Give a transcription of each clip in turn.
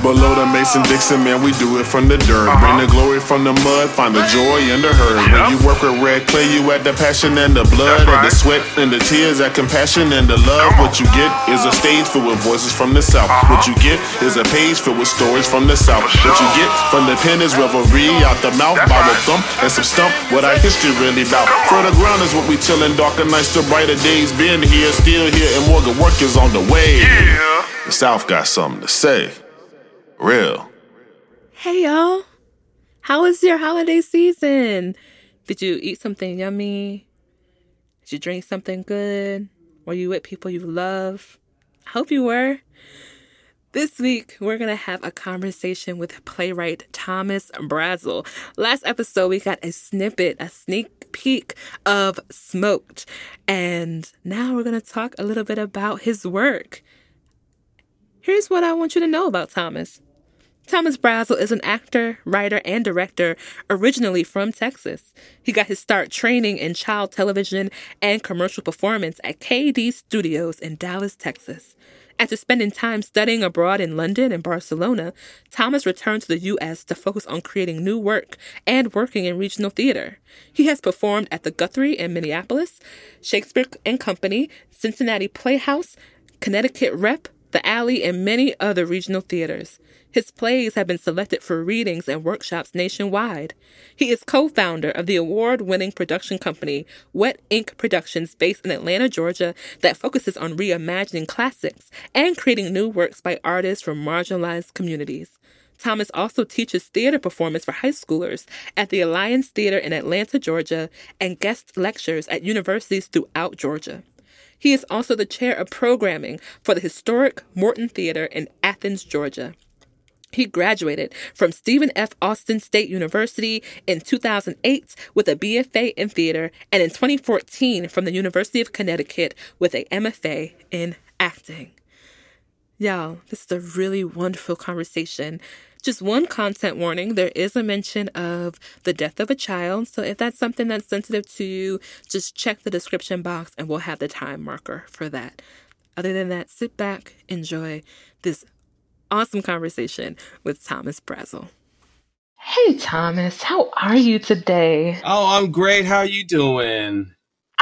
Below the Mason Dixon, man, we do it from the dirt. Bring the glory from the mud, find the joy in the hurt. When you work with red clay, you add the passion and the blood, and the sweat and the tears, that compassion and the love. What you get is a stage filled with voices from the south. What you get is a page filled with stories from the south. What you get from the pen is revelry out the mouth, by Bible thump, and some stump. What our history really about. For the ground is what we tillin', darker nights to brighter days. Been here, still here, and more good work is on the way. The South got something to say. Real. Hey y'all. How was your holiday season? Did you eat something yummy? Did you drink something good? Were you with people you love? I hope you were. This week, we're going to have a conversation with playwright Thomas Brazel. Last episode, we got a snippet, a sneak peek of Smoked. And now we're going to talk a little bit about his work. Here's what I want you to know about Thomas. Thomas Brazel is an actor, writer, and director originally from Texas. He got his start training in child television and commercial performance at KD Studios in Dallas, Texas. After spending time studying abroad in London and Barcelona, Thomas returned to the U.S. to focus on creating new work and working in regional theater. He has performed at the Guthrie in Minneapolis, Shakespeare and Company, Cincinnati Playhouse, Connecticut Rep, The Alley, and many other regional theaters. His plays have been selected for readings and workshops nationwide. He is co founder of the award winning production company Wet Ink Productions, based in Atlanta, Georgia, that focuses on reimagining classics and creating new works by artists from marginalized communities. Thomas also teaches theater performance for high schoolers at the Alliance Theater in Atlanta, Georgia, and guest lectures at universities throughout Georgia. He is also the chair of programming for the historic Morton Theater in Athens, Georgia. He graduated from Stephen F. Austin State University in 2008 with a BFA in theater and in 2014 from the University of Connecticut with a MFA in acting. Y'all, this is a really wonderful conversation. Just one content warning there is a mention of the death of a child. So if that's something that's sensitive to you, just check the description box and we'll have the time marker for that. Other than that, sit back, enjoy this awesome conversation with Thomas Brazel. Hey, Thomas, how are you today? Oh, I'm great. How are you doing?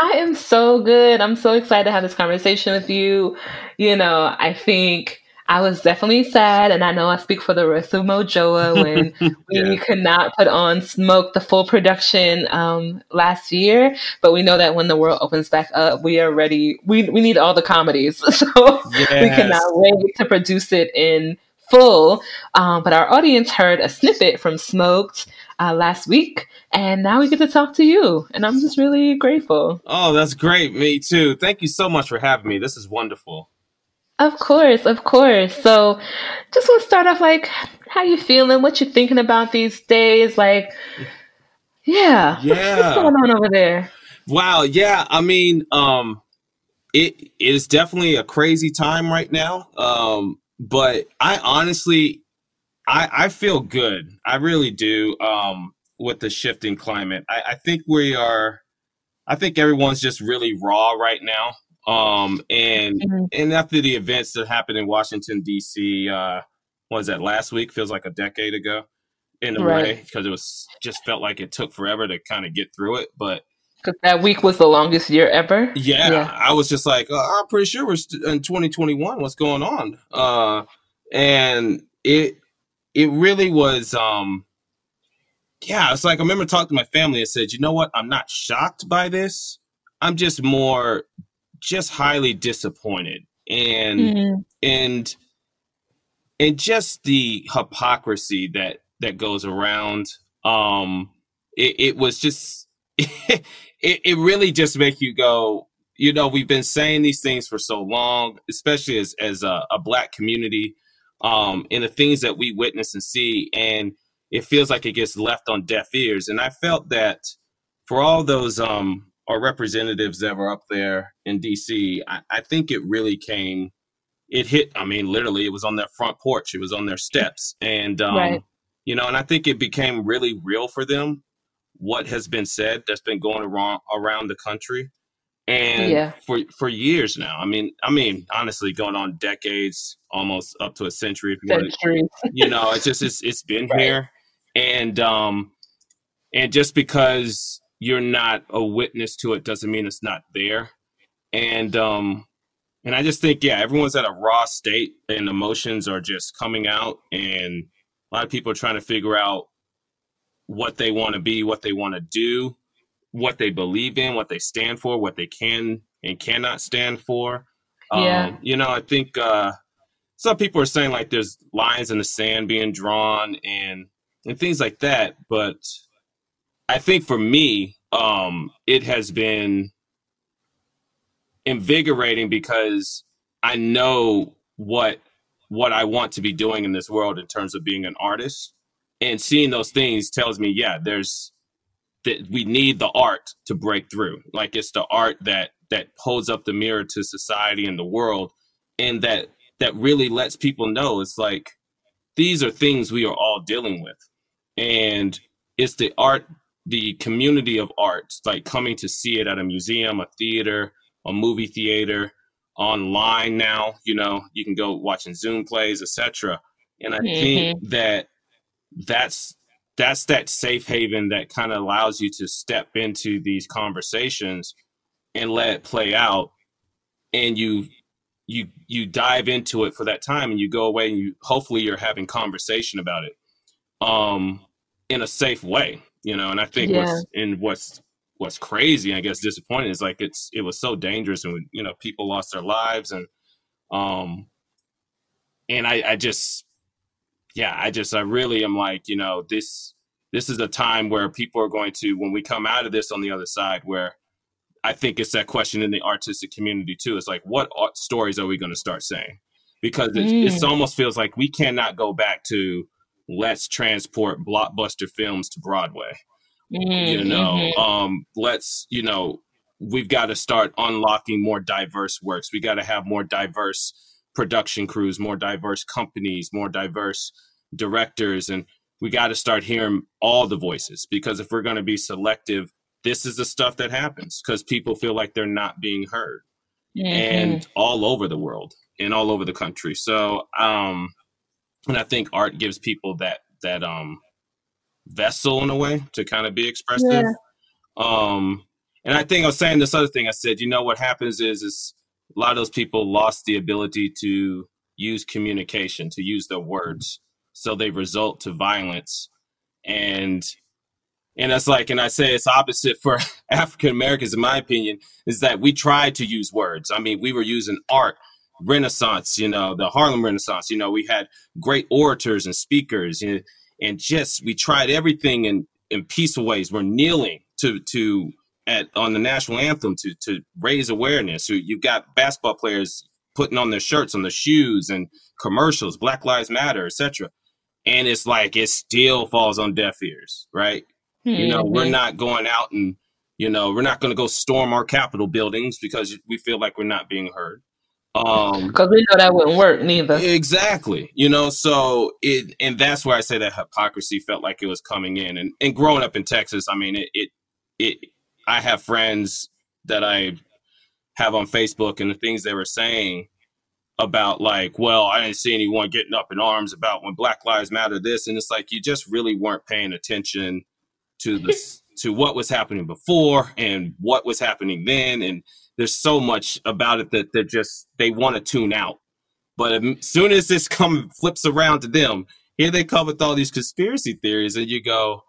I am so good. I'm so excited to have this conversation with you. You know, I think I was definitely sad, and I know I speak for the rest of Mojoa when yeah. we could not put on Smoke the full production um, last year. But we know that when the world opens back up, we are ready. We we need all the comedies, so yes. we cannot wait to produce it in full. Um, but our audience heard a snippet from Smoked uh, last week, and now we get to talk to you, and I'm just really grateful. Oh, that's great. Me too. Thank you so much for having me. This is wonderful. Of course, of course. So, just want to start off like, how you feeling? What you thinking about these days? Like, yeah, yeah. What's, what's going on over there? Wow, yeah. I mean, um, it is definitely a crazy time right now. Um, but I honestly, I I feel good. I really do. Um, with the shifting climate, I, I think we are. I think everyone's just really raw right now. Um, and mm-hmm. and after the events that happened in Washington D.C., uh, was that last week? Feels like a decade ago, in a right. way, because it was just felt like it took forever to kind of get through it. But because that week was the longest year ever. Yeah, yeah. I was just like, oh, I'm pretty sure we're st- in 2021. What's going on? Uh, and it it really was. Um, yeah, it's like I remember talking to my family and said, you know what? I'm not shocked by this. I'm just more just highly disappointed and mm-hmm. and and just the hypocrisy that that goes around um it, it was just it, it really just make you go you know we've been saying these things for so long especially as as a, a black community um and the things that we witness and see and it feels like it gets left on deaf ears and i felt that for all those um our representatives that were up there in DC, I, I, think it really came, it hit, I mean, literally, it was on their front porch, it was on their steps. And, um, right. you know, and I think it became really real for them what has been said that's been going around, around the country. and Yeah. for for years now. I mean, I mean, honestly, going on decades, almost up to a century. If you want to you know it's just it's, it's been Right. here and um and just because you're not a witness to it doesn't mean it's not there and um and i just think yeah everyone's at a raw state and emotions are just coming out and a lot of people are trying to figure out what they want to be what they want to do what they believe in what they stand for what they can and cannot stand for Yeah. um, you know i think uh some people are saying like there's lines in the sand being drawn and and things like that but i think for me um it has been invigorating because i know what what i want to be doing in this world in terms of being an artist. And seeing those things tells me yeah there's that we need the art to break through. Like it's the art that that holds up the mirror to society and the world and that that really lets people know it's like these are things we are all dealing with. And it's the art the community of art like coming to see it at a museum a theater a movie theater online now you know you can go watching zoom plays etc and i think that that's that's that safe haven that kind of allows you to step into these conversations and let it play out. And you you you dive into it for that time and you go away and you hopefully you're having conversation about it um in a safe way you know and i think Yeah. what's and what's what's crazy i guess disappointing is like it's it was so dangerous and you know people lost their lives and um and i i just yeah i just i really am like you know this this is a time where people are going to when we come out of this on the other side where i think it's that question in the artistic community too it's like what art stories are we going to start saying because it, it's almost feels like we cannot go back to let's transport blockbuster films to broadway you know? um let's you know we've got to start unlocking more diverse works. We got to have more diverse production crews more diverse companies more diverse directors and we got to start hearing all the voices because if we're going to be selective this is the stuff that happens because people feel like they're not being heard and all over the world and all over the country. So um and i think art gives people that that um vessel in a way to kind of be expressive. Yeah. um and i think i was saying this other thing. I said you know what happens is is a lot of those people lost the ability to use communication to use their words. So they result to violence. And and that's like and i say it's opposite for african americans in my opinion is that we tried to use words. I mean we were using art renaissance you know the harlem renaissance you know we had great orators and speakers know, and just we tried everything in in peaceful ways. We're kneeling to to at on the national anthem to to raise awareness. So you've got basketball players putting on their shirts on their shoes and commercials black lives matter etc and it's like it still falls on deaf ears right? You know we're Mm-hmm. not going out and you know we're not going to go storm our capitol buildings because we feel like we're not being heard um because we know that wouldn't work neither. exactly you know so it and that's where i say that hypocrisy felt like it was coming in. And and growing up in texas i mean it it, it i have friends that i have on facebook and the things they were saying about like well i didn't see anyone getting up in arms about when black lives matter this. And it's like you just really weren't paying attention to this to what was happening before and what was happening then. And there's so much about it that they're just they want to tune out but as soon as this come flips around to them here they come with all these conspiracy theories and you go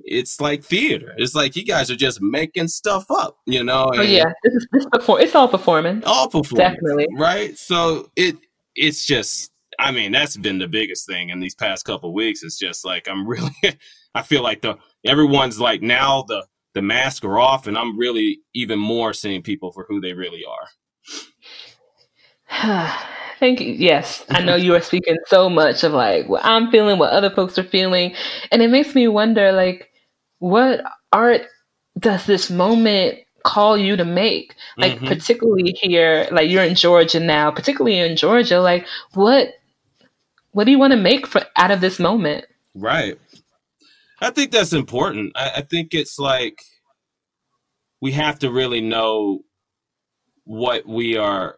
it's like theater it's like you guys are just making stuff up you know Oh yeah, this is this perform. It's all performance. all performance Definitely. right so it it's just i mean that's been the biggest thing in these past couple of weeks it's just like i'm really i feel like the everyone's like now the the masks are off and i'm really even more seeing people for who they really are Thank you. Yes, I know you are speaking so much of like what I'm feeling, what other folks are feeling, and it makes me wonder like what art does this moment call you to make? Like Mhm. particularly here, like you're in Georgia now, particularly in Georgia, like what what do you want to make for out of this moment? Right. I think that's important. I, I think it's like we have to really know what we are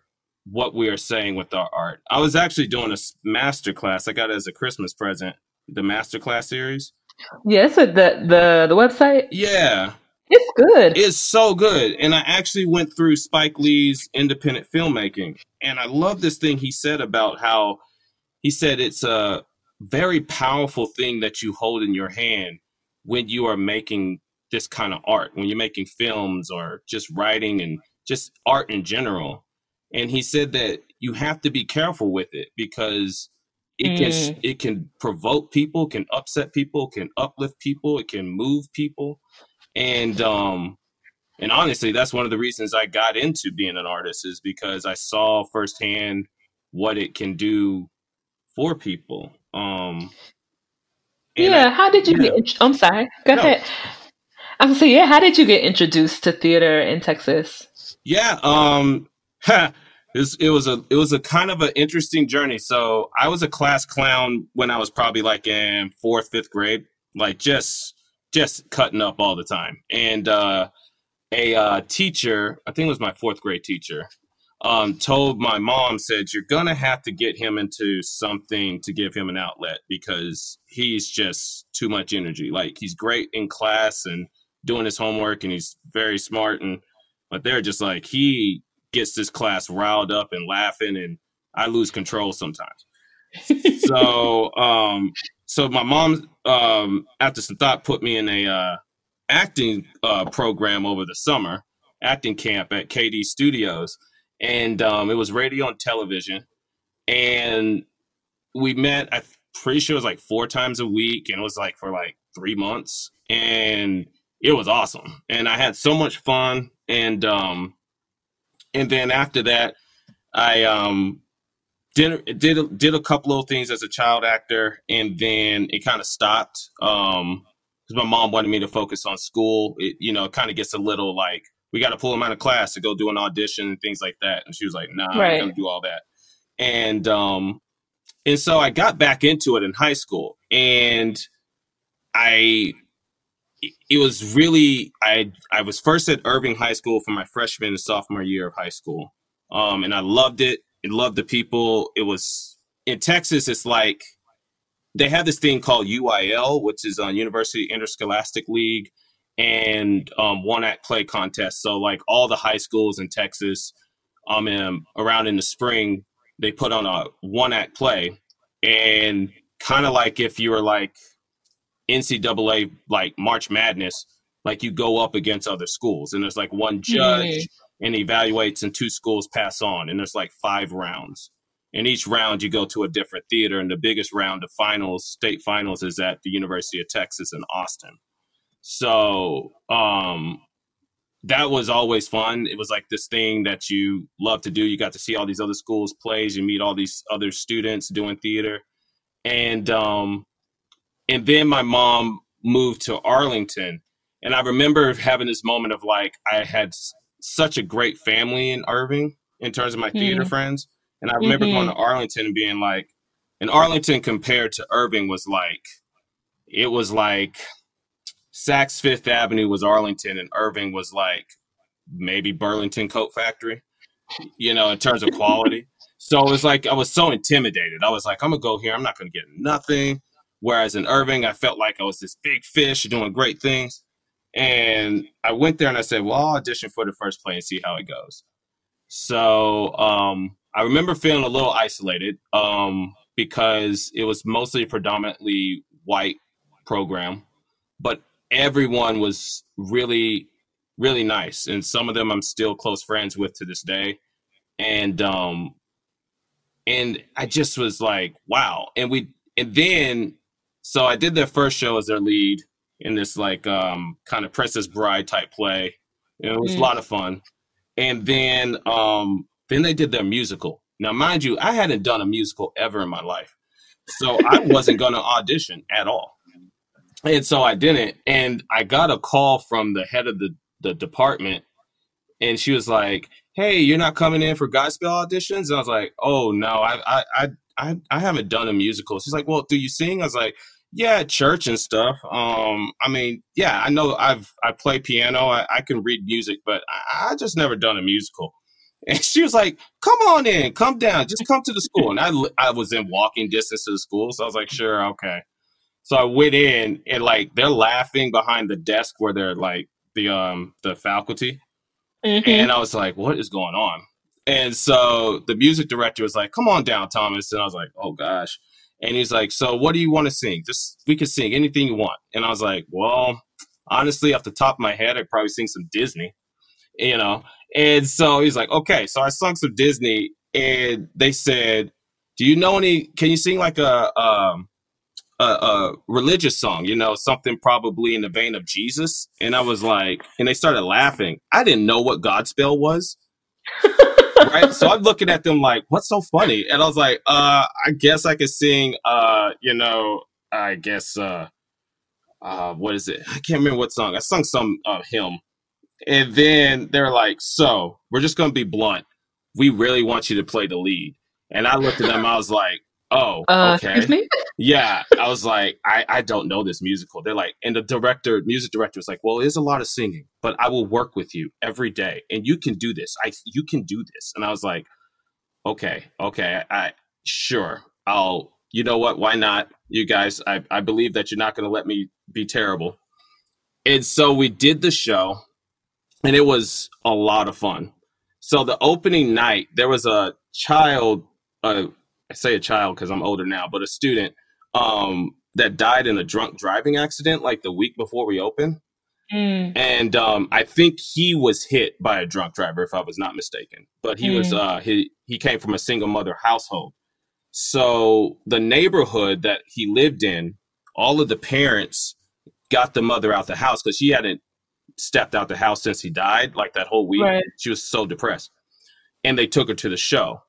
what we are saying with our art. I was actually doing a master class. I got it as a Christmas present, the master class series. Yes, yeah, the the the website. Yeah, it's good. It's so good. And I actually went through Spike Lee's independent filmmaking, and I love this thing he said about how he said it's a very powerful thing that you hold in your hand when you are making this kind of art, when you're making films or just writing and just art in general. And he said that you have to be careful with it because it mm. can it can provoke people, can upset people, can uplift people, it can move people. And um and honestly, that's one of the reasons I got into being an artist is because I saw firsthand what it can do for people. Um Yeah, I, how did you yeah. get I'm sorry. Go no. ahead. I was say, yeah, how did you get introduced to theater in Texas? Yeah, um it was, it was a it was a kind of an interesting journey. So I was a class clown when I was probably like in fourth, fifth grade, like just just cutting up all the time. And uh, a uh, teacher, I think it was my fourth grade teacher, um, told my mom said you're gonna have to get him into something to give him an outlet because he's just too much energy. Like he's great in class and doing his homework and he's very smart and but they're just like he gets this class riled up and laughing and I lose control sometimes. so um so my mom um after some thought put me in a uh acting uh program over the summer acting camp at KD Studios and um it was radio and television. And we met I'm pretty sure it was like four times a week and it was like for like 3 months. And it was awesome. And I had so much fun. And um and then after that I um did did did a couple of things as a child actor, and then it kind of stopped um because my mom wanted me to focus on school. It you know kind of gets a little like we got to pull him out of class to go do an audition and things like that, and she was like, "Nah, right. I'm gonna do all that." And um and so I got back into it in high school, and I it was really I I was first at Irving High School for my freshman and sophomore year of high school, um, and I loved it I loved the people. It was in Texas. It's like they have this thing called UIL, which is a University Interscholastic League, and um, one act play contest. So like all the high schools in Texas, um, around in the spring, they put on a one act play, and kind of like if you were like NCAA like March Madness, like you go up against other schools, and there's like one judge. Mm-hmm and evaluates and two schools pass on and there's like five rounds and each round you go to a different theater and the biggest round of finals state finals is at the university of texas in austin so um that was always fun it was like this thing that you love to do you got to see all these other schools plays you meet all these other students doing theater and um and then my mom moved to arlington and i remember having this moment of like i had such a great family in Irving in terms of my theater mm-hmm. friends. And I remember mm-hmm. going to Arlington and being like, and Arlington compared to Irving was like, it was like Saks Fifth Avenue was Arlington and Irving was like maybe Burlington Coat Factory, you know, in terms of quality. so it was like I was so intimidated. I was like, I'm gonna go here, I'm not gonna get nothing. Whereas in Irving, I felt like I was this big fish doing great things. And I went there and I said, well, I'll audition for the first play and see how it goes. So um, I remember feeling a little isolated um, because it was mostly predominantly white program, but everyone was really, really nice. And some of them I'm still close friends with to this day. And um, and I just was like, wow. And we and then so I did their first show as their lead in this like um, kind of Princess Bride type play. Know, it was mm. a lot of fun. And then um, then they did their musical. Now, mind you, I hadn't done a musical ever in my life, so I wasn't going to audition at all. And so I didn't. And I got a call from the head of the, the department, and she was like, "Hey, you're not coming in for Godspell auditions?" And I was like, "Oh no, I I I I haven't done a musical." She's like, "Well, do you sing?" I was like, yeah, church and stuff. Um, I mean, yeah, I know I've I play piano. I, I can read music, but I, I just never done a musical. And she was like, "Come on in, come down, just come to the school." And I I was in walking distance to the school, so I was like, "Sure, okay." So I went in, and like they're laughing behind the desk where they're like the um the faculty, Mm-hmm. and I was like, "What is going on?" And so the music director was like, "Come on down, Thomas," and I was like, "Oh gosh." And he's like, "So what do you want to sing? Just we can sing anything you want." And I was like, "Well, honestly, off the top of my head, I'd probably sing some Disney." you know. And so he's like, okay. So I sung some Disney, and they said, "Do you know any? Can you sing like a um a, a religious song? You know, something probably in the vein of Jesus?" And I was like, and they started laughing. I didn't know what Godspell was. right so i'm looking at them like what's so funny and i was like uh i guess i could sing uh you know i guess uh uh what is it i can't remember what song i sung some uh hymn and then they're like, "So we're just going to be blunt. We really want you to play the lead." And I looked at them. I was like, "Oh, Uh, okay, excuse me? yeah." I was like, I, "I don't know this musical." They're like, and the director, music director, was like, "Well, it is a lot of singing, but I will work with you every day, and you can do this. I, you can do this." And I was like, "Okay, okay, I, sure, I'll." You know what? Why not? You guys, I, I believe that you're not going to let me be terrible. And so we did the show and it was a lot of fun. So the opening night, there was a child, uh, I say a child because I'm older now, but a student um, that died in a drunk driving accident like the week before we opened. Mm. And um, I think he was hit by a drunk driver, if I was not mistaken. But he was Mm. uh, he he came from a single mother household. So the neighborhood that he lived in, all of the parents got the mother out the house because she hadn't stepped out the house since he died. Like that whole week, Right. she was so depressed, and they took her to the show.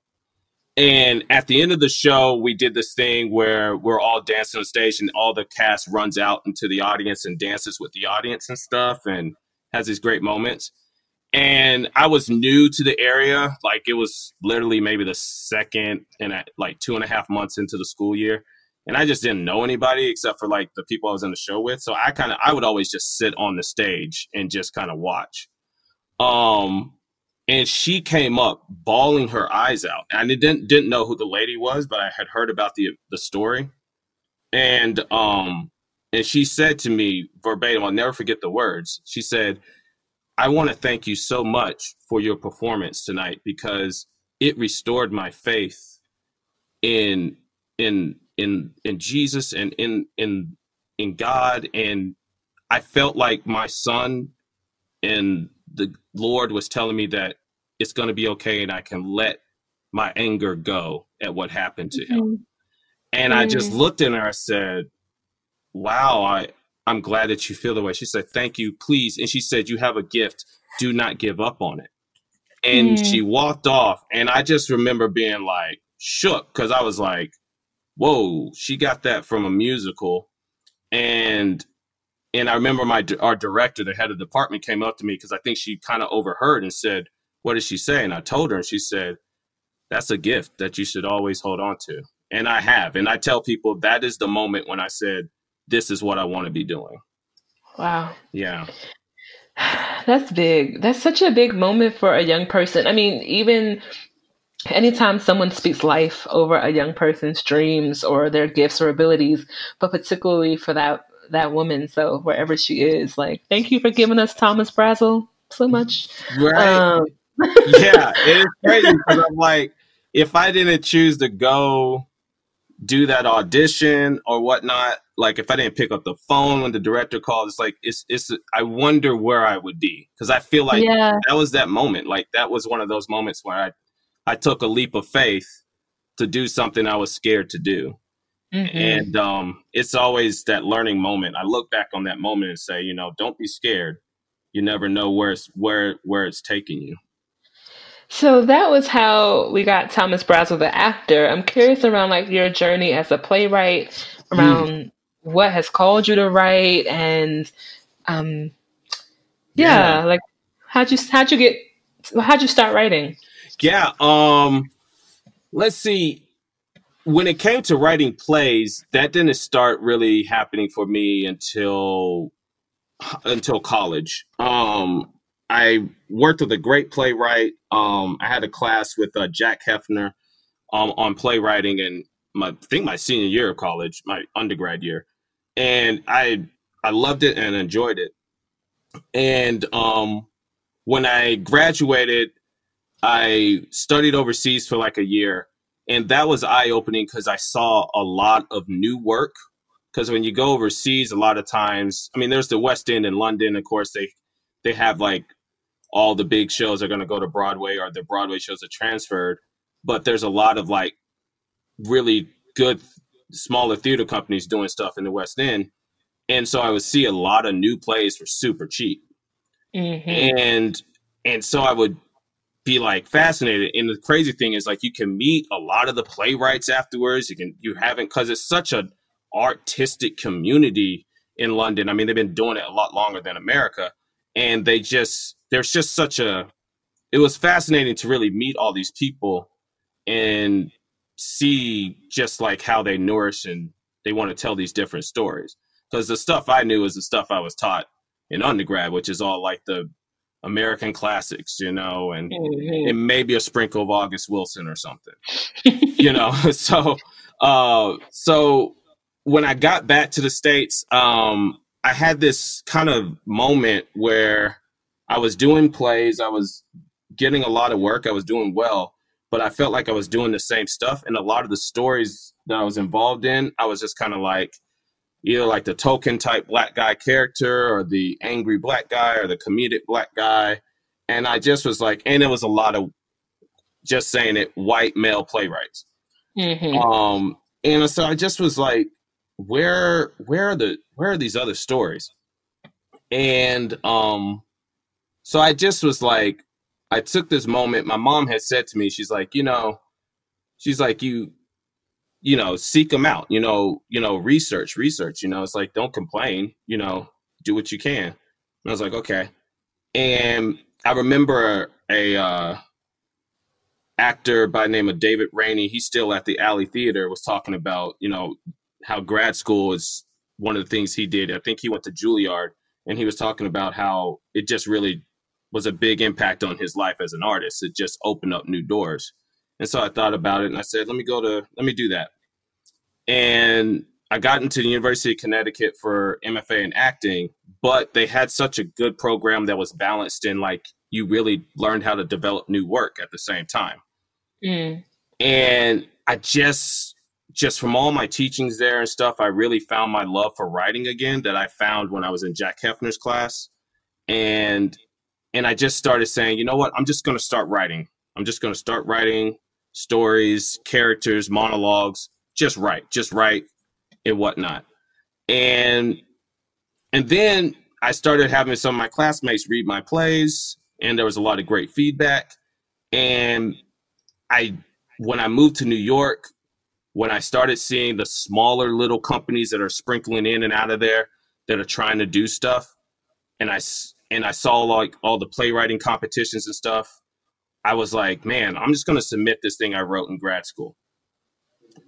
And at the end of the show, we did this thing where we're all dancing on stage, and all the cast runs out into the audience and dances with the audience and stuff, and has these great moments. And I was new to the area, like it was literally maybe the second and like two and a half months into the school year, and I just didn't know anybody except for like the people I was in the show with. So I kind of I would always just sit on the stage and just kind of watch. Um, and she came up bawling her eyes out. And I didn't didn't know who the lady was, but I had heard about the the story. And um and she said to me verbatim, I'll never forget the words. She said, I want to thank you so much for your performance tonight because it restored my faith in in in in Jesus and in in in God and I felt like my son and the Lord was telling me that it's going to be okay and I can let my anger go at what happened to him. And I just looked at her. I said, "Wow, I I'm glad that you feel the way." She said, "Thank you, please." And she said, "You have a gift. Do not give up on it." And Mm. she walked off, and I just remember being like shook because I was like, "Whoa, she got that from a musical." And and I remember my our director, the head of the department, came up to me because I think she kind of overheard and said, "What did she say?" And I told her, and she said, "That's a gift that you should always hold on to." And I have, and I tell people that is the moment when I said, "This is what I want to be doing." Wow. Yeah, That's big. That's such a big moment for a young person. I mean, even anytime someone speaks life over a young person's dreams or their gifts or abilities, but particularly for that that woman, so wherever she is, like, thank you for giving us Thomas Brazel so much. right. Um, yeah, it is crazy because I'm like, if I didn't choose to go do that audition or whatnot, like if I didn't pick up the phone when the director called, it's like it's it's. I wonder where I would be because I feel like yeah. that was that moment. Like that was one of those moments where I I took a leap of faith to do something I was scared to do. Mhm. And um, it's always that learning moment. I look back on that moment and say, you know, don't be scared. You never know where it's where where it's taking you. So that was how we got Thomas Brazel, the actor. I'm curious around like your journey as a playwright, around what has called you to write, and um, yeah, like how'd you how'd you get how'd you start writing? Yeah. Um, let's see. When it came to writing plays, that didn't start really happening for me until until college. Um, I worked with a great playwright. Um, I had a class with uh, Jack Heifner um, on playwriting and I think my senior year of college, my undergrad year, and I I loved it and enjoyed it. And um, when I graduated, I studied overseas for like a year, and that was eye opening because I saw a lot of new work. Because when you go overseas, a lot of times, I mean, there's the West End in London. Of course, they they have like all the big shows are going to go to Broadway or the Broadway shows are transferred. But there's a lot of like really good smaller theater companies doing stuff in the West End. And so I would see a lot of new plays for super cheap. Mm-hmm. And and so I would be like fascinated. And the crazy thing is like you can meet a lot of the playwrights afterwards. You can you haven't because it's such an artistic community in London. I mean, they've been doing it a lot longer than America. And they just there's just such a it was fascinating to really meet all these people and see just like how they nourish and they want to tell these different stories. Because the stuff I knew is the stuff I was taught in undergrad, which is all like the American classics, you know, and, mm-hmm. and maybe a sprinkle of August Wilson or something, you know. So, uh, so when I got back to the states, um, I had this kind of moment where I was doing plays, I was getting a lot of work, I was doing well, but I felt like I was doing the same stuff. And a lot of the stories that I was involved in, I was just kind of like either like the token type black guy character or the angry black guy or the comedic black guy. And I just was like, and it was a lot of just saying it, white male playwrights. Mm-hmm. Um, and so I just was like, where, where are the, where are these other stories? And um, so I just was like, I took this moment. My mom had said to me, she's like, you know, she's like, you, you know, seek them out, you know, you know, research, research, you know, it's like, don't complain, you know, do what you can. And I was like, okay. And I remember a, uh, actor by the name of David Rainey, he's still at the Alley Theater, was talking about, you know, how grad school is one of the things he did. I think he went to Juilliard and he was talking about how it just really was a big impact on his life as an artist. It just opened up new doors. And so I thought about it and I said, let me go to, let me do that. And I got into the University of Connecticut for MFA in acting, but they had such a good program that was balanced in like you really learned how to develop new work at the same time. Mm. And I just, just from all my teachings there and stuff, I really found my love for writing again that I found when I was in Jack Heifner's class. And and I just started saying, you know what? I'm just going to start writing. I'm just going to start writing stories, characters, monologues. Just write, just write, and whatnot. And and then I started having some of my classmates read my plays, and there was a lot of great feedback. And I, when I moved to New York, when I started seeing the smaller little companies that are sprinkling in and out of there that are trying to do stuff, and I and I saw like all the playwriting competitions and stuff, I was like, man, I'm just going to submit this thing I wrote in grad school.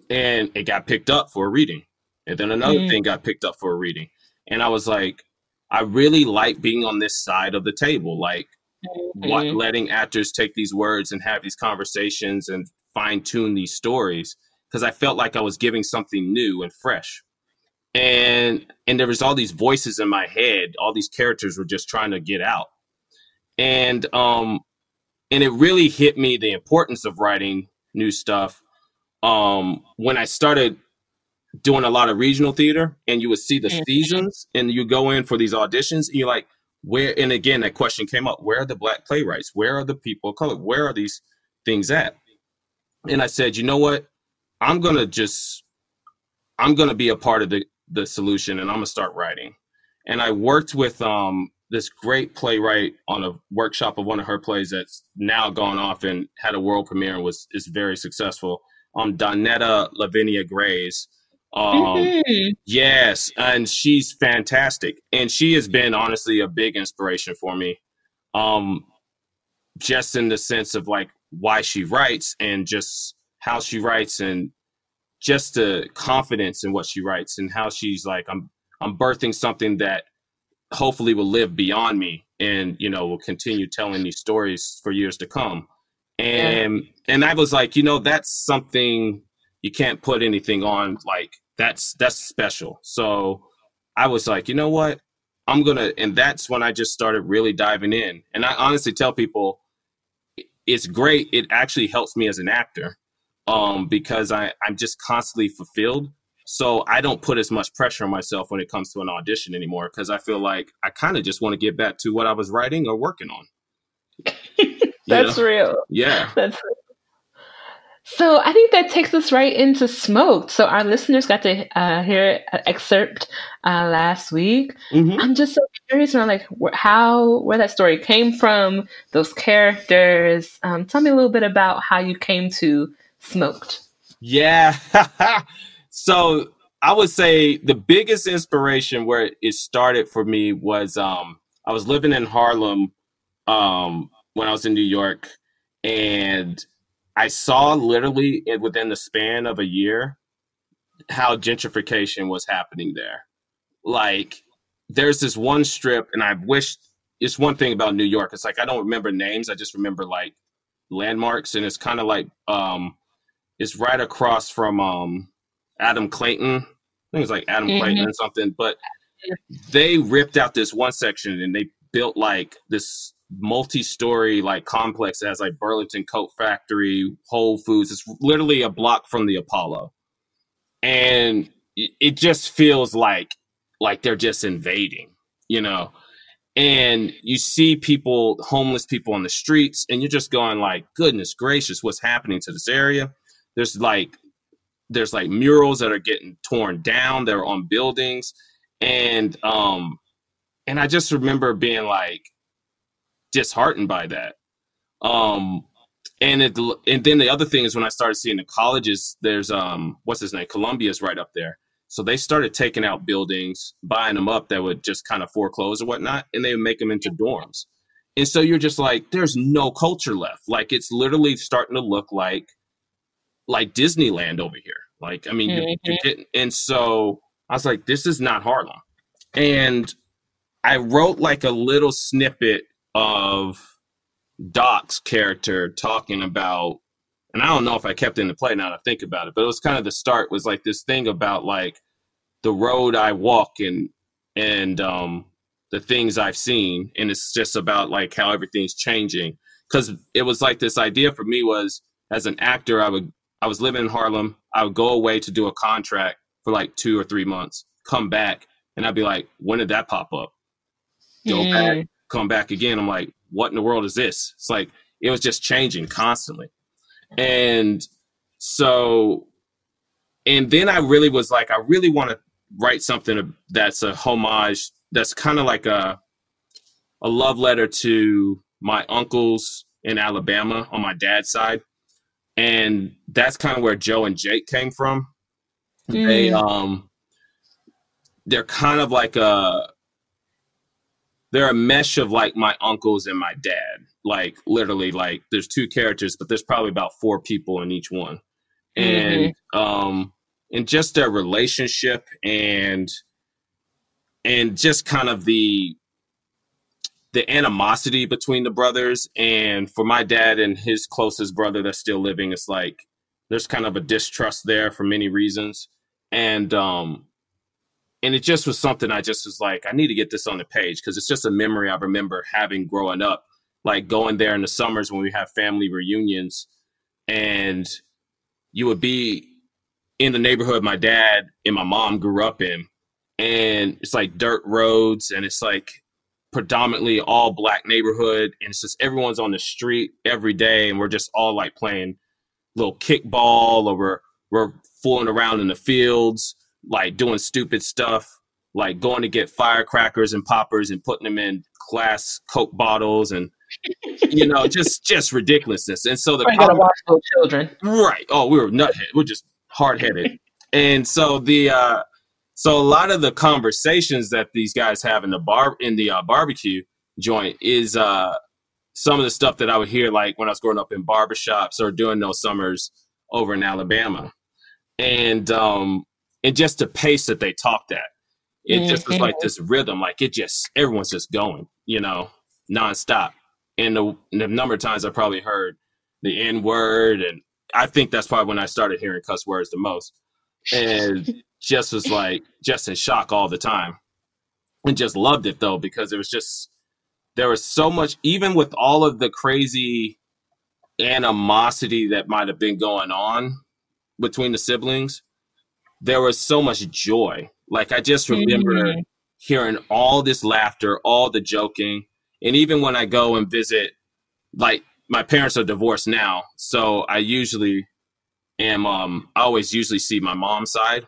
And it got picked up for a reading. And then another mm. thing got picked up for a reading. And I was like, I really like being on this side of the table, like mm-hmm. what, letting actors take these words and have these conversations and fine tune these stories because I felt like I was giving something new and fresh and and there was all these voices in my head all these characters were just trying to get out and um and it really hit me the importance of writing new stuff um when i started doing a lot of regional theater and you would see the mm-hmm. seasons and you go in for these auditions and you're like where and again that question came up where are the black playwrights where are the people of color where are these things at and i said you know what i'm gonna just i'm gonna be a part of the the solution and I'm gonna start writing. And I worked with um, this great playwright on a workshop of one of her plays that's now gone off and had a world premiere and was is very successful. Um, Donnetta Lavinia Grays. Um, mm-hmm. yes, and she's fantastic, and she has been honestly a big inspiration for me. Um, just in the sense of like why she writes and just how she writes and just the confidence in what she writes and how she's like, I'm I'm birthing something that hopefully will live beyond me and you know will continue telling these stories for years to come. And and i was like you know that's something you can't put anything on like that's that's special. So i was like you know what? I'm gonna and that's when i just started really diving in. And i honestly tell people it's great. It actually helps me as an actor um because i i'm just constantly fulfilled so I don't put as much pressure on myself when it comes to an audition anymore because I feel like I kind of just want to get back to what I was writing or working on. That's know? real. Yeah. That's real. So I think that takes us right into Smoked. So our listeners got to uh, hear an excerpt uh, last week. Mm-hmm. I'm just so curious about like wh- how where that story came from, those characters. Um, tell me a little bit about how you came to Smoked. Yeah. So I would say the biggest inspiration where it started for me was um, I was living in Harlem um, when I was in New York, and I saw literally within the span of a year how gentrification was happening there. Like, there's this one strip, and I wish it's one thing about New York. It's like I don't remember names, I just remember like landmarks, and it's kind of like um, it's right across from um, Adam Clayton. I think it's like Adam mm-hmm. Clayton or something. But they ripped out this one section and they built like this multi-story like complex that has like Burlington Coat Factory, Whole Foods. It's literally a block from the Apollo, and it just feels like like they're just invading, you know. And you see people, homeless people on the streets, and you're just going like, "Goodness gracious, what's happening to this area?" There's like there's like murals that are getting torn down that are on buildings. And um and i just remember being like disheartened by that. Um and it and then the other thing is when i started seeing the colleges there's um what's his name? Columbia's right up there. So they started taking out buildings buying them up that would just kind of foreclose or whatnot and they would make them into dorms. And so you're just like there's no culture left. Like it's literally starting to look like like Disneyland over here. Like, I mean, mm-hmm. you, you and so I was like, this is not Harlem. And I wrote like a little snippet of Doc's character talking about, and I don't know if I kept it in the play now to think about it, but it was kind of the start was like this thing about like the road I walk and and um the things I've seen, and it's just about like how everything's changing. Because it was like this idea for me was as an actor, I would I was living in Harlem. I would go away to do a contract for like two or three months, come back, and I'd be like, when did that pop up? Go mm. back, come back again. I'm like, what in the world is this? It's like it was just changing constantly. And so and then I really was like, I really want to write something that's a homage, that's kind of like a a love letter to my uncles in Alabama on my dad's side and that's kind of where Joe and Jake came from. Mm. They um they're kind of like a they're a mesh of like my uncles and my dad. Like literally like there's two characters, but there's probably about four people in each one. And mm-hmm. um and just their relationship and and just kind of the the animosity between the brothers. And for my dad and his closest brother that's still living it's like there's kind of a distrust there for many reasons. And um and it just was something i just was like i need to get this on the page because it's just a memory i remember having growing up like going there in the summers when we have family reunions. And you would be in the neighborhood my dad and my mom grew up in. And it's like dirt roads and it's like predominantly all black neighborhood and it's just everyone's on the street every day and we're just all like playing little kickball or we're we're fooling around in the fields like doing stupid stuff like going to get firecrackers and poppers and putting them in glass coke bottles and you know just just ridiculousness. And so the you gotta watch those children. Right. Oh we were nuthead. We're just hard-headed. And so the uh so a lot of the conversations that these guys have in the bar in the uh, barbecue joint is uh, some of the stuff that I would hear like when I was growing up in barbershops or doing those summers over in Alabama, and um, and just the pace that they talked at, it mm-hmm. just was like mm-hmm. this rhythm, like it just everyone's just going, you know. nonstop. And the, the number of times I probably heard the N word, and I think that's probably when I started hearing cuss words the most, and just was like just in shock all the time, and just loved it though because it was just there was so much, even with all of the crazy animosity that might have been going on between the siblings, there was so much joy. Like I just remember mm-hmm. hearing all this laughter, all the joking, and even when I go and visit, like my parents are divorced now, so I usually am. Um, I always usually see my mom's side,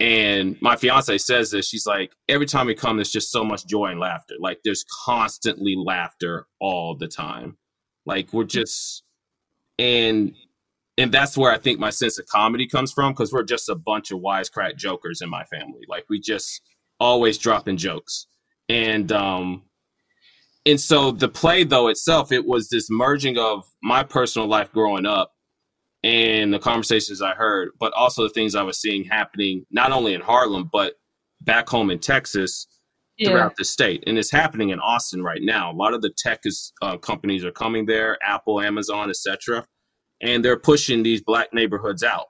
and my fiance says this. She's like, every time we come, there's just so much joy and laughter. Like there's constantly laughter all the time. Like we're just and and that's where I think my sense of comedy comes from because we're just a bunch of wisecrack jokers in my family. Like we just always dropping jokes. And um and so the play though itself, it was this merging of my personal life growing up and the conversations I heard, but also the things I was seeing happening not only in Harlem, but back home in Texas yeah. throughout the state. And it's happening in Austin right now. A lot of the tech is, uh, companies are coming there, Apple, Amazon, etc and they're pushing these black neighborhoods out.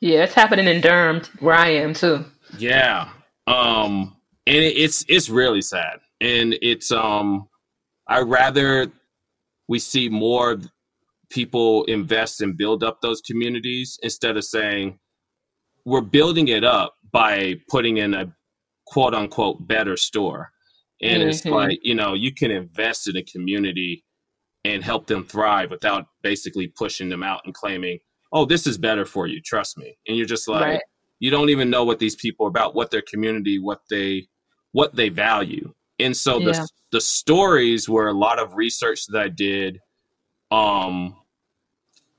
Yeah, it's happening in Durham where I am too. Yeah. Um and it, it's it's really sad. And it's um I rather we see more people invest and build up those communities instead of saying we're building it up by putting in a quote unquote better store. And mm-hmm. it's like, you know, you can invest in a community and help them thrive without basically pushing them out and claiming, "Oh, this is better for you, trust me." And you're just like, right. you don't even know what these people are about, what their community, what they what they value. And so yeah. the the stories were a lot of research that I did um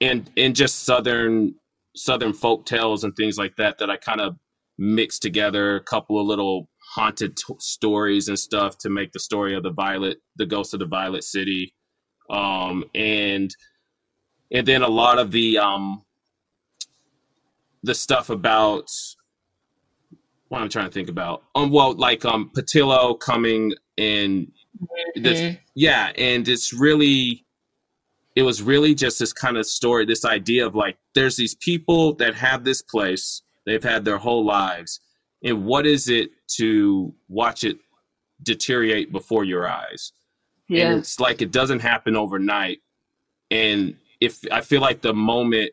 and in just southern southern folk tales and things like that that I kind of mixed together a couple of little haunted t- stories and stuff to make the story of the violet the ghost of the violet city um, and and then a lot of the um, the stuff about what I'm trying to think about. Um, well, like um, Patillo coming in, mm-hmm. yeah, and it's really, it was really just this kind of story, this idea of like, there's these people that have this place, they've had their whole lives, and what is it to watch it deteriorate before your eyes? Yeah. And it's like it doesn't happen overnight. And if I feel like the moment,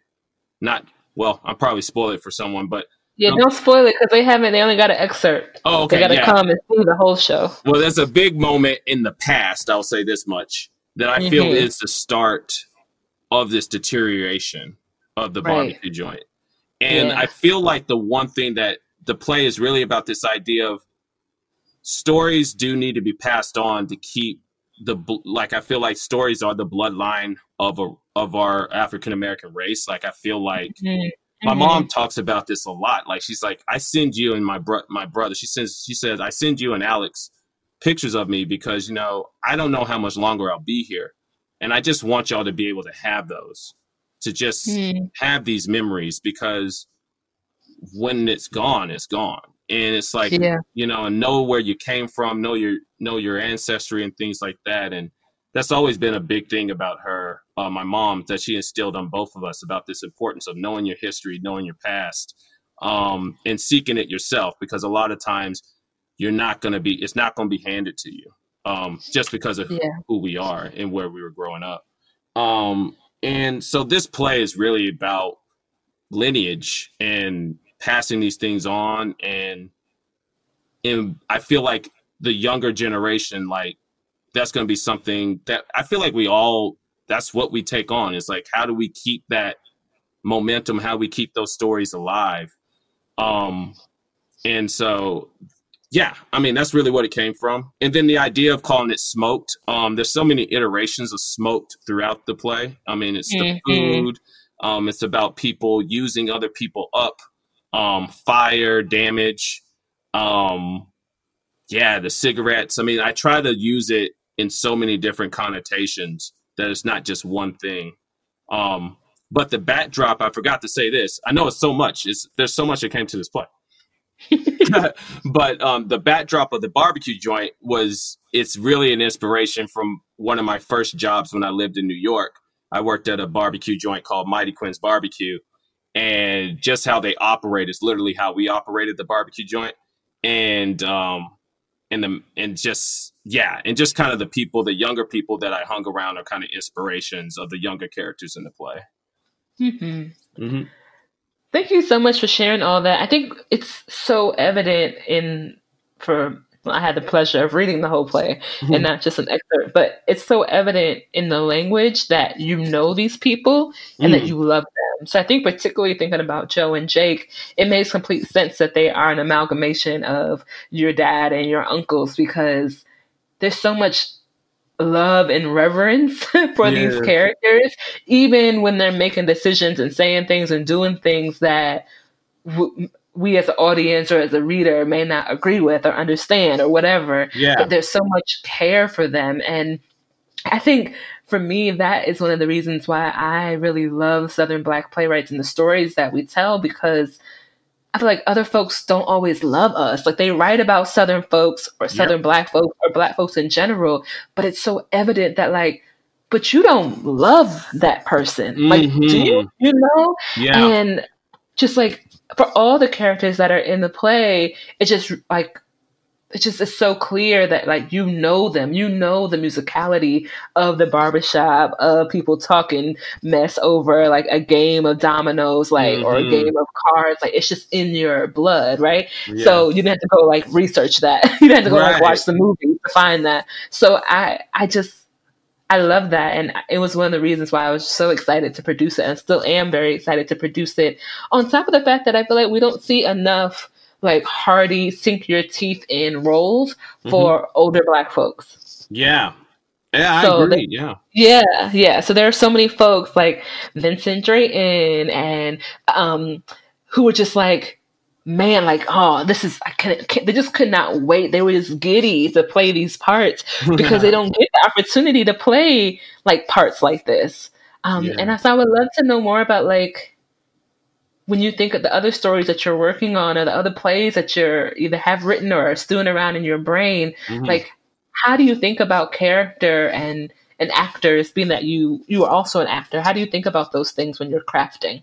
not well, I'm probably spoil it for someone, but yeah, don't spoil it because they haven't. They only got an excerpt. Oh, okay. They got to yeah. come and see the whole show. Well, there's a big moment in the past. I'll say this much that I mm-hmm. feel is the start of this deterioration of the barbecue joint, and yeah. I feel like the one thing that the play is really about this idea of stories do need to be passed on to keep the like I feel like stories are the bloodline of a of our African American race. Like I feel like mm-hmm. my mm-hmm. mom talks about this a lot. Like she's like, I send you and my bro- my brother. She says she says I send you and Alex pictures of me because you know I don't know how much longer I'll be here, and I just want y'all to be able to have those, to just mm-hmm. have these memories because when it's gone, it's gone and it's like yeah. you know and know where you came from know your know your ancestry and things like that and that's always been a big thing about her uh, my mom that she instilled on both of us about this importance of knowing your history knowing your past um, and seeking it yourself because a lot of times you're not going to be it's not going to be handed to you um, just because of yeah. who we are and where we were growing up um, and so this play is really about lineage and passing these things on and and I feel like the younger generation like that's going to be something that I feel like we all that's what we take on is like how do we keep that momentum how we keep those stories alive um and so yeah i mean that's really what it came from and then the idea of calling it smoked um there's so many iterations of smoked throughout the play i mean it's mm-hmm. the food um it's about people using other people up um, fire damage, um, yeah, the cigarettes. I mean, I try to use it in so many different connotations that it's not just one thing. Um, but the backdrop, I forgot to say this. I know it's so much. It's, there's so much that came to this play. but um, the backdrop of the barbecue joint was it's really an inspiration from one of my first jobs when I lived in New York. I worked at a barbecue joint called Mighty Quinn's Barbecue, and just how they operate is literally how we operated the barbecue joint, and um, and the and just yeah, and just kind of the people, the younger people that I hung around are kind of inspirations of the younger characters in the play. Mm-hmm. Mm-hmm. Thank you so much for sharing all that. I think it's so evident in for I had the pleasure of reading the whole play mm-hmm. and not just an excerpt, but it's so evident in the language that you know these people and mm. that you love them. So I think particularly thinking about Joe and Jake, it makes complete sense that they are an amalgamation of your dad and your uncles because there's so much love and reverence for yeah. these characters, even when they're making decisions and saying things and doing things that w- we as an audience or as a reader may not agree with or understand or whatever. Yeah. But there's so much care for them. And I think for me, that is one of the reasons why I really love Southern Black playwrights and the stories that we tell because I feel like other folks don't always love us. Like they write about Southern folks or Southern yep. Black folks or Black folks in general, but it's so evident that like, but you don't love that person. Mm-hmm. Like, do you? Mm-hmm. You know? Yeah. And just like for all the characters that are in the play, it's just like it just is so clear that like you know them you know the musicality of the barbershop of people talking mess over like a game of dominoes like mm-hmm. or a mm-hmm. game of cards like it's just in your blood right yeah. so you didn't have to go like research that you didn't have to go right. like watch the movie to find that so i i just I love that. And it was one of the reasons why I was so excited to produce it and still am very excited to produce it. On top of the fact that I feel like we don't see enough like hearty, sink your teeth in roles for mm-hmm. older black folks. Yeah. Yeah, I so agree. They, yeah. Yeah, yeah. So there are so many folks like Vincent Drayton and um who were just like, man, like, oh, this is I can't, can't they just could not wait. They were just giddy to play these parts because they don't get the opportunity to play like parts like this. Um yeah. and so I would love to know more about like when you think of the other stories that you're working on or the other plays that you're either have written or are stewing around in your brain, mm-hmm. like how do you think about character and and actors being that you you are also an actor how do you think about those things when you're crafting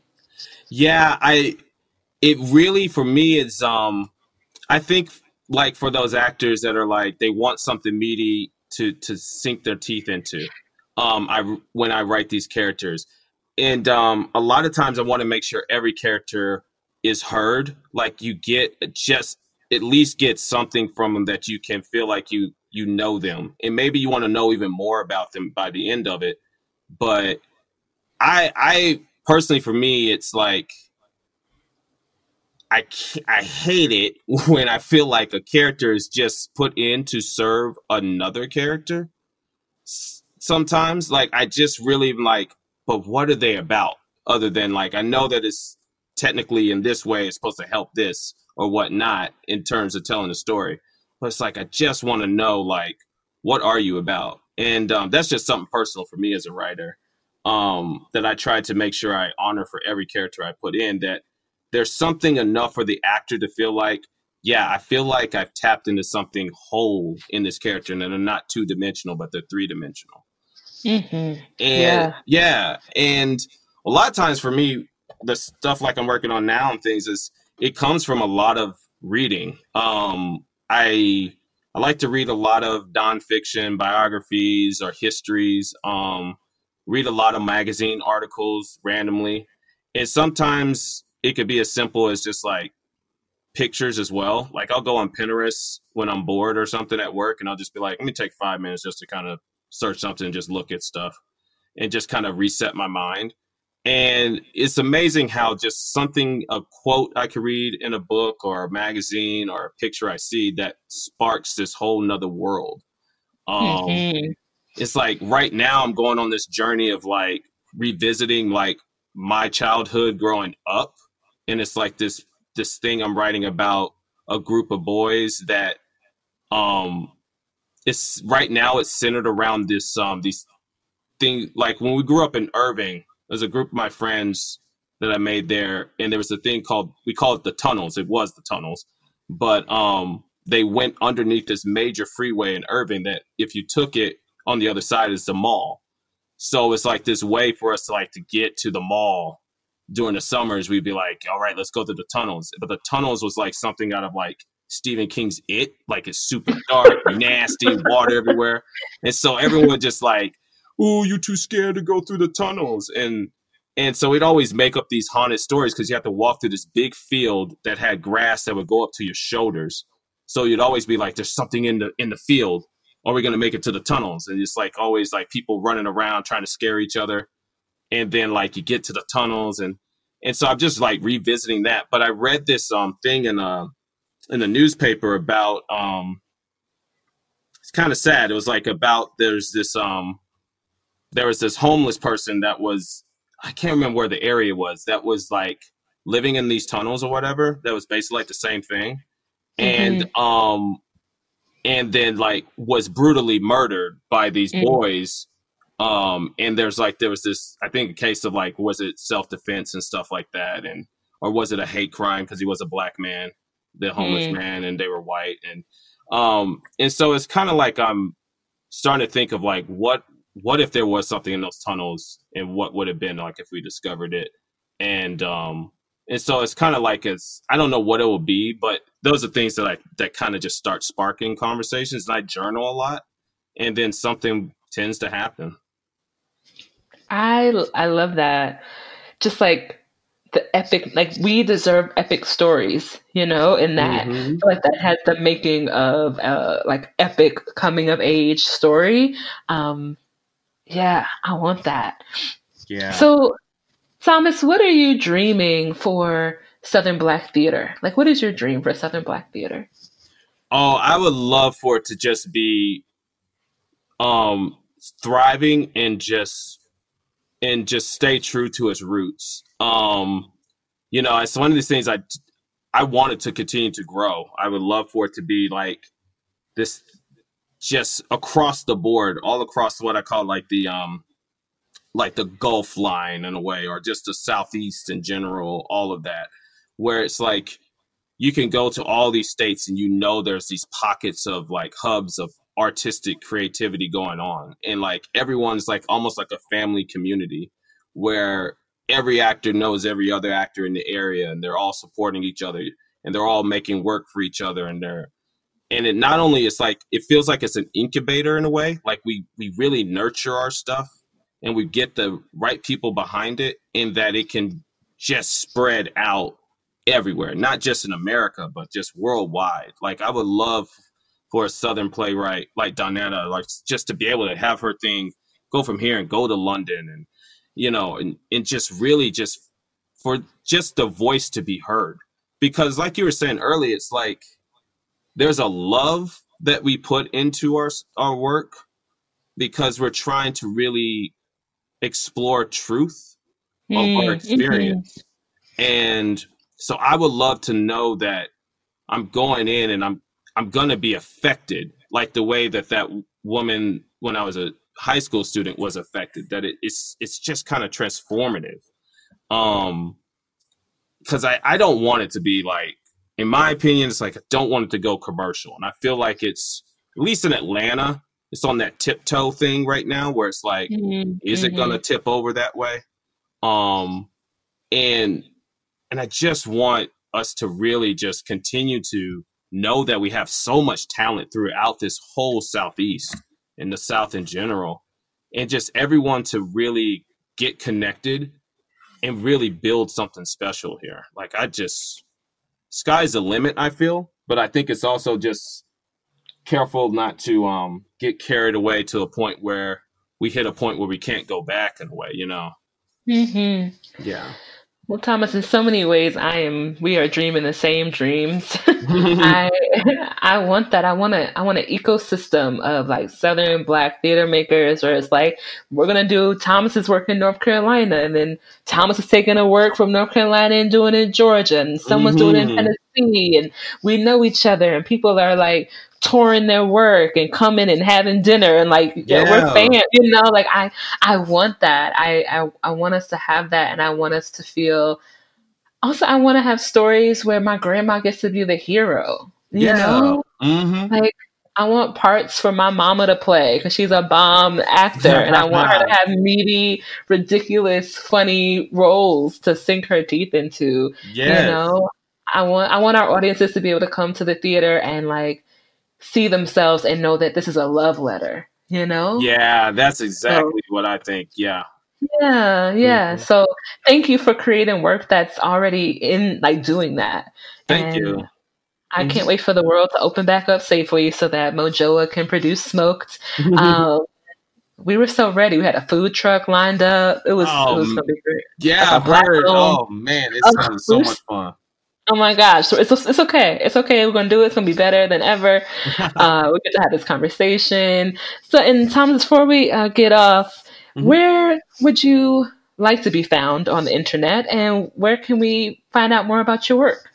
yeah i it really for me is um i think like for those actors that are like they want something meaty to to sink their teeth into um i when i write these characters and um, a lot of times I want to make sure every character is heard. Like you get just at least get something from them that you can feel like you you know them, and maybe you want to know even more about them by the end of it. But I I personally for me it's like I I hate it when I feel like a character is just put in to serve another character. Sometimes like I just really like but what are they about other than like I know that it's technically in this way it's supposed to help this or whatnot in terms of telling the story. But it's like I just want to know like what are you about? And um, that's just something personal for me as a writer um, that I try to make sure I honor for every character I put in. That there's something enough for the actor to feel like, yeah, I feel like I've tapped into something whole in this character, and they're not two dimensional, but they're three dimensional. Mm-hmm. And yeah. yeah, and a lot of times for me, the stuff like I'm working on now and things is it comes from a lot of reading. Um, I I like to read a lot of nonfiction biographies or histories. Um, read a lot of magazine articles randomly, and sometimes it could be as simple as just like pictures as well. Like I'll go on Pinterest when I'm bored or something at work, and I'll just be like, let me take five minutes just to kind of search something and just look at stuff and just kind of reset my mind. And it's amazing how just something, a quote I could read in a book or a magazine or a picture I see that sparks this whole nother world. Um, mm-hmm. It's like right now I'm going on this journey of like revisiting like my childhood growing up. And it's like this, this thing I'm writing about a group of boys that um it's right now it's centered around this um these thing like when we grew up in Irving, there's a group of my friends that I made there, and there was a thing called we call it the tunnels. It was the tunnels, but um, they went underneath this major freeway in Irving that if you took it on the other side is the mall. So it's like this way for us to like to get to the mall during the summers. We'd be like, all right, let's go through the tunnels. But the tunnels was like something out of like Stephen King's It, like it's super dark, nasty, water everywhere, and so everyone just like, "Ooh, you're too scared to go through the tunnels," and and so we'd always make up these haunted stories because you have to walk through this big field that had grass that would go up to your shoulders. So you'd always be like, "There's something in the in the field. Are we gonna make it to the tunnels?" And it's like always like people running around trying to scare each other, and then like you get to the tunnels and and so I'm just like revisiting that. But I read this um thing in a in the newspaper about um it's kind of sad. It was like about there's this um there was this homeless person that was I can't remember where the area was that was like living in these tunnels or whatever that was basically like the same thing and mm-hmm. um and then like was brutally murdered by these mm-hmm. boys um and there's like there was this i think a case of like was it self-defense and stuff like that and or was it a hate crime because he was a black man the homeless mm. man and they were white. And um and so it's kind of like i'm starting to think of like what what if there was something in those tunnels and what would have been like if we discovered it? And um and so it's kind of like it's i don't know what it will be but those are things that i that kind of just start sparking conversations. And i journal a lot and then something tends to happen. I i love that. Just like the epic like we deserve epic stories you know in that. Mm-hmm. like that has the making of uh like epic coming of age story. Um yeah i want that. Yeah. So thomas what are you dreaming for southern black theater? Like what is your dream for southern black theater? Oh i would love for it to just be um thriving and just and just stay true to its roots um, you know, it's one of these things I I wanted to continue to grow. I would love for it to be like this just across the board, all across what I call like the um like the Gulf line in a way, or just the southeast in general, all of that, where it's like you can go to all these states and you know there's these pockets of like hubs of artistic creativity going on. And like everyone's like almost like a family community where every actor knows every other actor in the area and they're all supporting each other and they're all making work for each other and they're and it not only is like it feels like it's an incubator in a way like we we really nurture our stuff and we get the right people behind it in that it can just spread out everywhere not just in america but just worldwide. Like i would love for a southern playwright like Donnetta like just to be able to have her thing go from here and go to london and you know, and, and just really just for just the voice to be heard. Because like you were saying earlier, it's like there's a love that we put into our our work because we're trying to really explore truth of mm, our mm-hmm. experience. Mm-hmm. And so I would love to know that I'm going in and I'm I'm going to be affected like the way that that woman when I was a high school student was affected that it, it's it's just kind of transformative um because I, I don't want it to be like in my opinion it's like i don't want it to go commercial and i feel like it's at least in atlanta it's on that tiptoe thing right now where it's like mm-hmm. is it mm-hmm. gonna tip over that way um and and i just want us to really just continue to know that we have so much talent throughout this whole southeast in the South in general, and just everyone to really get connected and really build something special here. Like I just sky's the limit, I feel, but I think it's also just careful not to um get carried away to a point where we hit a point where we can't go back in a way, you know. Mhm. Yeah. Well, Thomas, in so many ways, I am. We are dreaming the same dreams. I, I want that. I want to. I want an ecosystem of like Southern Black theater makers, where it's like we're gonna do Thomas's work in North Carolina, and then Thomas is taking a work from North Carolina and doing it in Georgia, and someone's mm-hmm. doing it in mm-hmm. And we know each other, and people are like touring their work and coming and having dinner and like yeah. we're fans you know like i i want that I, I i want us to have that and i want us to feel also I want to have stories where my grandma gets to be the hero. You Yeah. know, Mm-hmm. like I want parts for my mama to play because she's a bomb actor, and I want her to have meaty, ridiculous, funny roles to sink her teeth into. Yeah. You know, I want I want our audiences to be able to come to the theater and like see themselves and know that this is a love letter. You know, Yeah, that's exactly what I think. Yeah. yeah, yeah. Mhm. So thank you for creating work that's already in like doing that. Thank And you. I Mhm. can't wait for the world to open back up safely so that Mojoa can produce smoked. Um, we were so ready. We had a food truck lined up. It was it was gonna be great. yeah, like a I've black heard. owned- Oh man, it Oh, sounds so much fun. Oh my gosh! So it's it's okay. It's okay. We're gonna do it. It's gonna be better than ever. Uh, we get to have this conversation. So, and Thomas, before we uh, get off, Mhm. where would you like to be found on the internet, and where can we find out more about your work?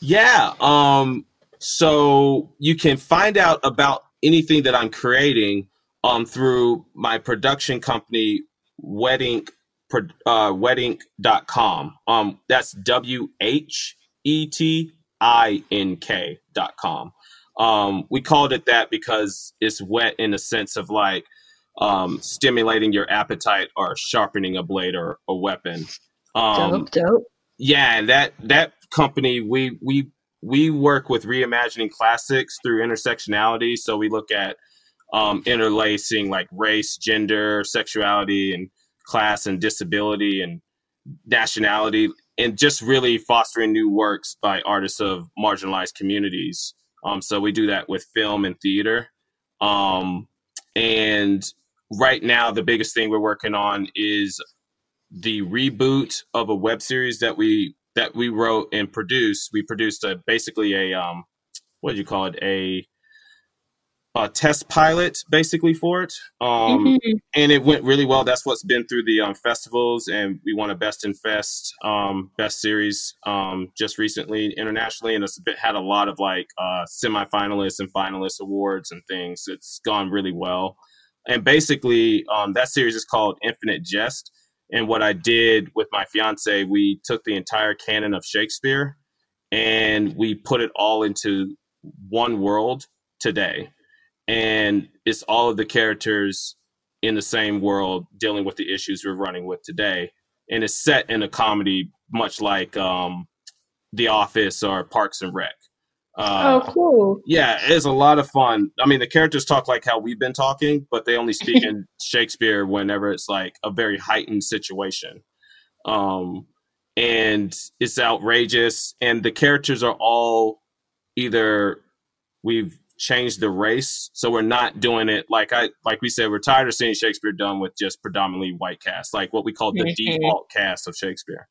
Yeah. Um. So you can find out about anything that I'm creating um through my production company, WhetInk uh, WhetInk.com. Um. That's W H E T I N K dot com. Um. We called it that because it's whet in the sense of like um stimulating your appetite or sharpening a blade or a weapon. Um, dope, dope. yeah, and that that company we we we work with reimagining classics through intersectionality. So we look at um, interlacing like race, gender, sexuality, and class and disability and nationality, and just really fostering new works by artists of marginalized communities. Um, so we do that with film and theater. Um, and right now, the biggest thing we're working on is the reboot of a web series that we that we wrote and produced. We produced a basically a um what do you call it a a test pilot basically for it. Um Mhm. and it went really well. That's what's been through the um, festivals, and we won a Best in Fest, um, Best Series um, just recently internationally, and it's been, had a lot of like uh, semifinalists and finalists awards and things. It's gone really well, and basically um, that series is called Infinite Jest. And what I did with my fiance, we took the entire canon of Shakespeare and we put it all into one world today. And it's all of the characters in the same world dealing with the issues we're running with today. And it's set in a comedy, much like um, The Office or Parks and Rec. Uh, oh, cool. yeah, it's a lot of fun. I mean, the characters talk like how we've been talking, but they only speak in Shakespeare whenever it's like a very heightened situation. Um, and it's outrageous. And the characters are all either we've changed the race, so we're not doing it like I like we said. We're tired of seeing Shakespeare done with just predominantly white cast, like what we call the default cast of Shakespeare.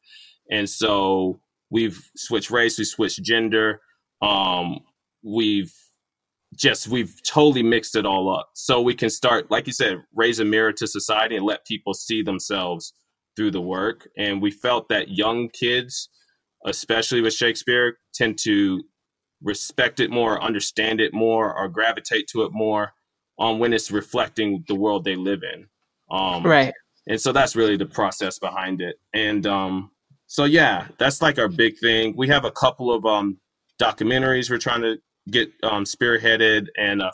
And so we've switched race, we switched gender um we've just we've totally mixed it all up so we can start like you said raise a mirror to society and let people see themselves through the work and we felt that young kids especially with shakespeare tend to respect it more understand it more or gravitate to it more um, when it's reflecting the world they live in. Um, Right. and so that's really the process behind it. And um so yeah that's like our big thing. We have a couple of um documentaries we're trying to get um spearheaded and uh,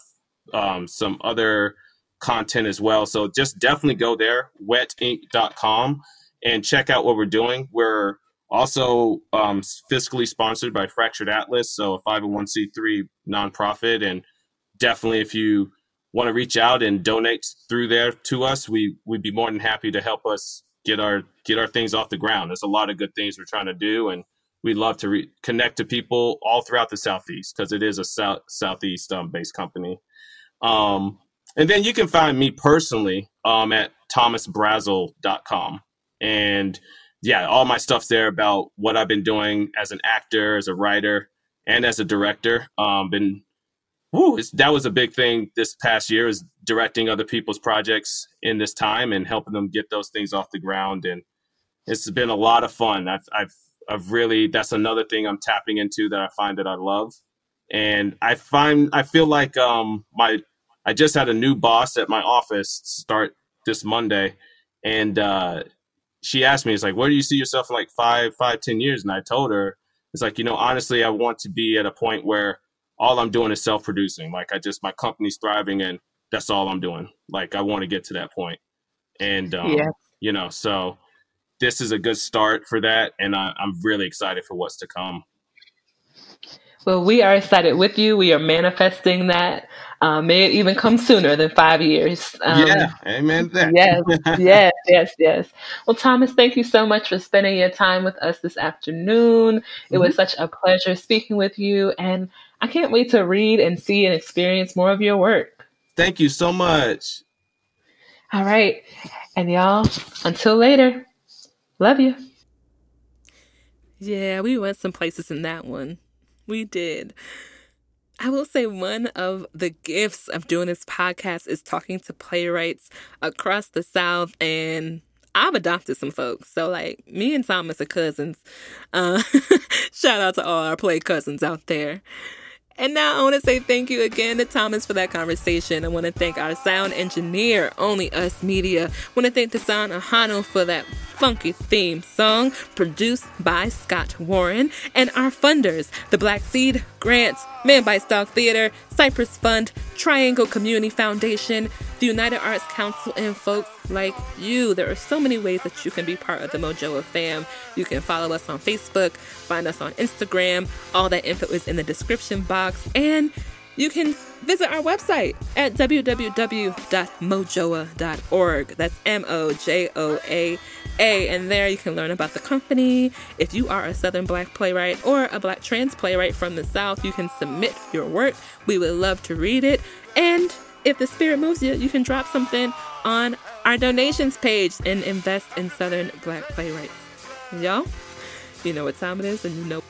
um some other content as well. So just definitely go there whetink.com and check out what we're doing. We're also um fiscally sponsored by fractured atlas so a 501c3 nonprofit and definitely if you want to reach out and donate through there to us, we we'd be more than happy to help us get our get our things off the ground. There's a lot of good things we're trying to do, and we'd love to re- connect to people all throughout the southeast because it is a south southeast um, based company. Um, and then you can find me personally um, at thomasbrazel.com. And yeah, all my stuff's there about what I've been doing as an actor, as a writer, and as a director. Um, been it's, that was a big thing this past year is directing other people's projects in this time and helping them get those things off the ground. And it's been a lot of fun. I've i've, I've really that's another thing i'm tapping into that i find that i love. And i find i feel like um my i just had a new boss at my office start this monday. And uh she asked me, it's like, where do you see yourself in like five, five, ten years? And I told her, it's like, you know, honestly, I want to be at a point where all I'm doing is self producing. Like I just, my company's thriving and that's all I'm doing. Like I want to get to that point. And, um, yeah. you know, so this is a good start for that. And I, I'm really excited for what's to come. Well, we are excited with you. We are manifesting that. Um, may it even come sooner than five years. Um, yeah, amen. yes, yes, yes, yes. Well, Thomas, thank you so much for spending your time with us this afternoon. It mm-hmm. was such a pleasure speaking with you, and I can't wait to read and see and experience more of your work. Thank you so much. All right. And y'all, until later, love you. Yeah, we went some places in that one. We did. I will say one of the gifts of doing this podcast is talking to playwrights across the South, and I've adopted some folks. So, like, me and Thomas are cousins. Uh, shout out to all our play cousins out there. And now I want to say thank you again to Thomas for that conversation. I want to thank our sound engineer, Only Us Media. I want to thank the sound Ahano for that funky theme song produced by Scott Warren. And our funders, the Black Seed Grants, Man Bites Dog Theater, Cypress Fund, Triangle Community Foundation, the United Arts Council, and folks like you. There are so many ways that you can be part of the Mojoa fam. You can follow us on Facebook, find us on Instagram. All that info is in the description box. And you can visit our website at www.mojoa.org. That's M O J O A A. And there you can learn about the company. If you are a Southern Black playwright or a Black trans playwright from the South, you can submit your work. We would love to read it. And if the spirit moves you, you can drop something on our donations page and invest in Southern Black playwrights. Y'all, you know what time it is, and you know.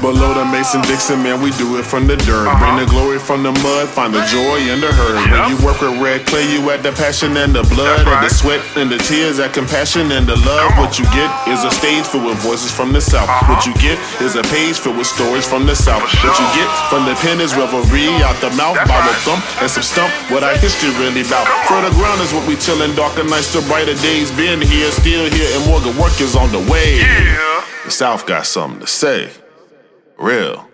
Below the Mason Dixon, man, we do it from the dirt. Uh-huh. Bring the glory from the mud, find the joy in the hurt. Yep. When you work with red clay, you add the passion and the blood, right. and the sweat and the tears, that compassion and the love. What you get is a stage filled with voices from the south. Uh-huh. What you get is a page filled with stories from the south. What you get from the pen is revelry out the mouth, by the thump and some stump. What our history really about. For the ground is what we chillin', darker nights to brighter days. Been here, still here, and more good work is on the way. Yeah. The South got something to say. Real.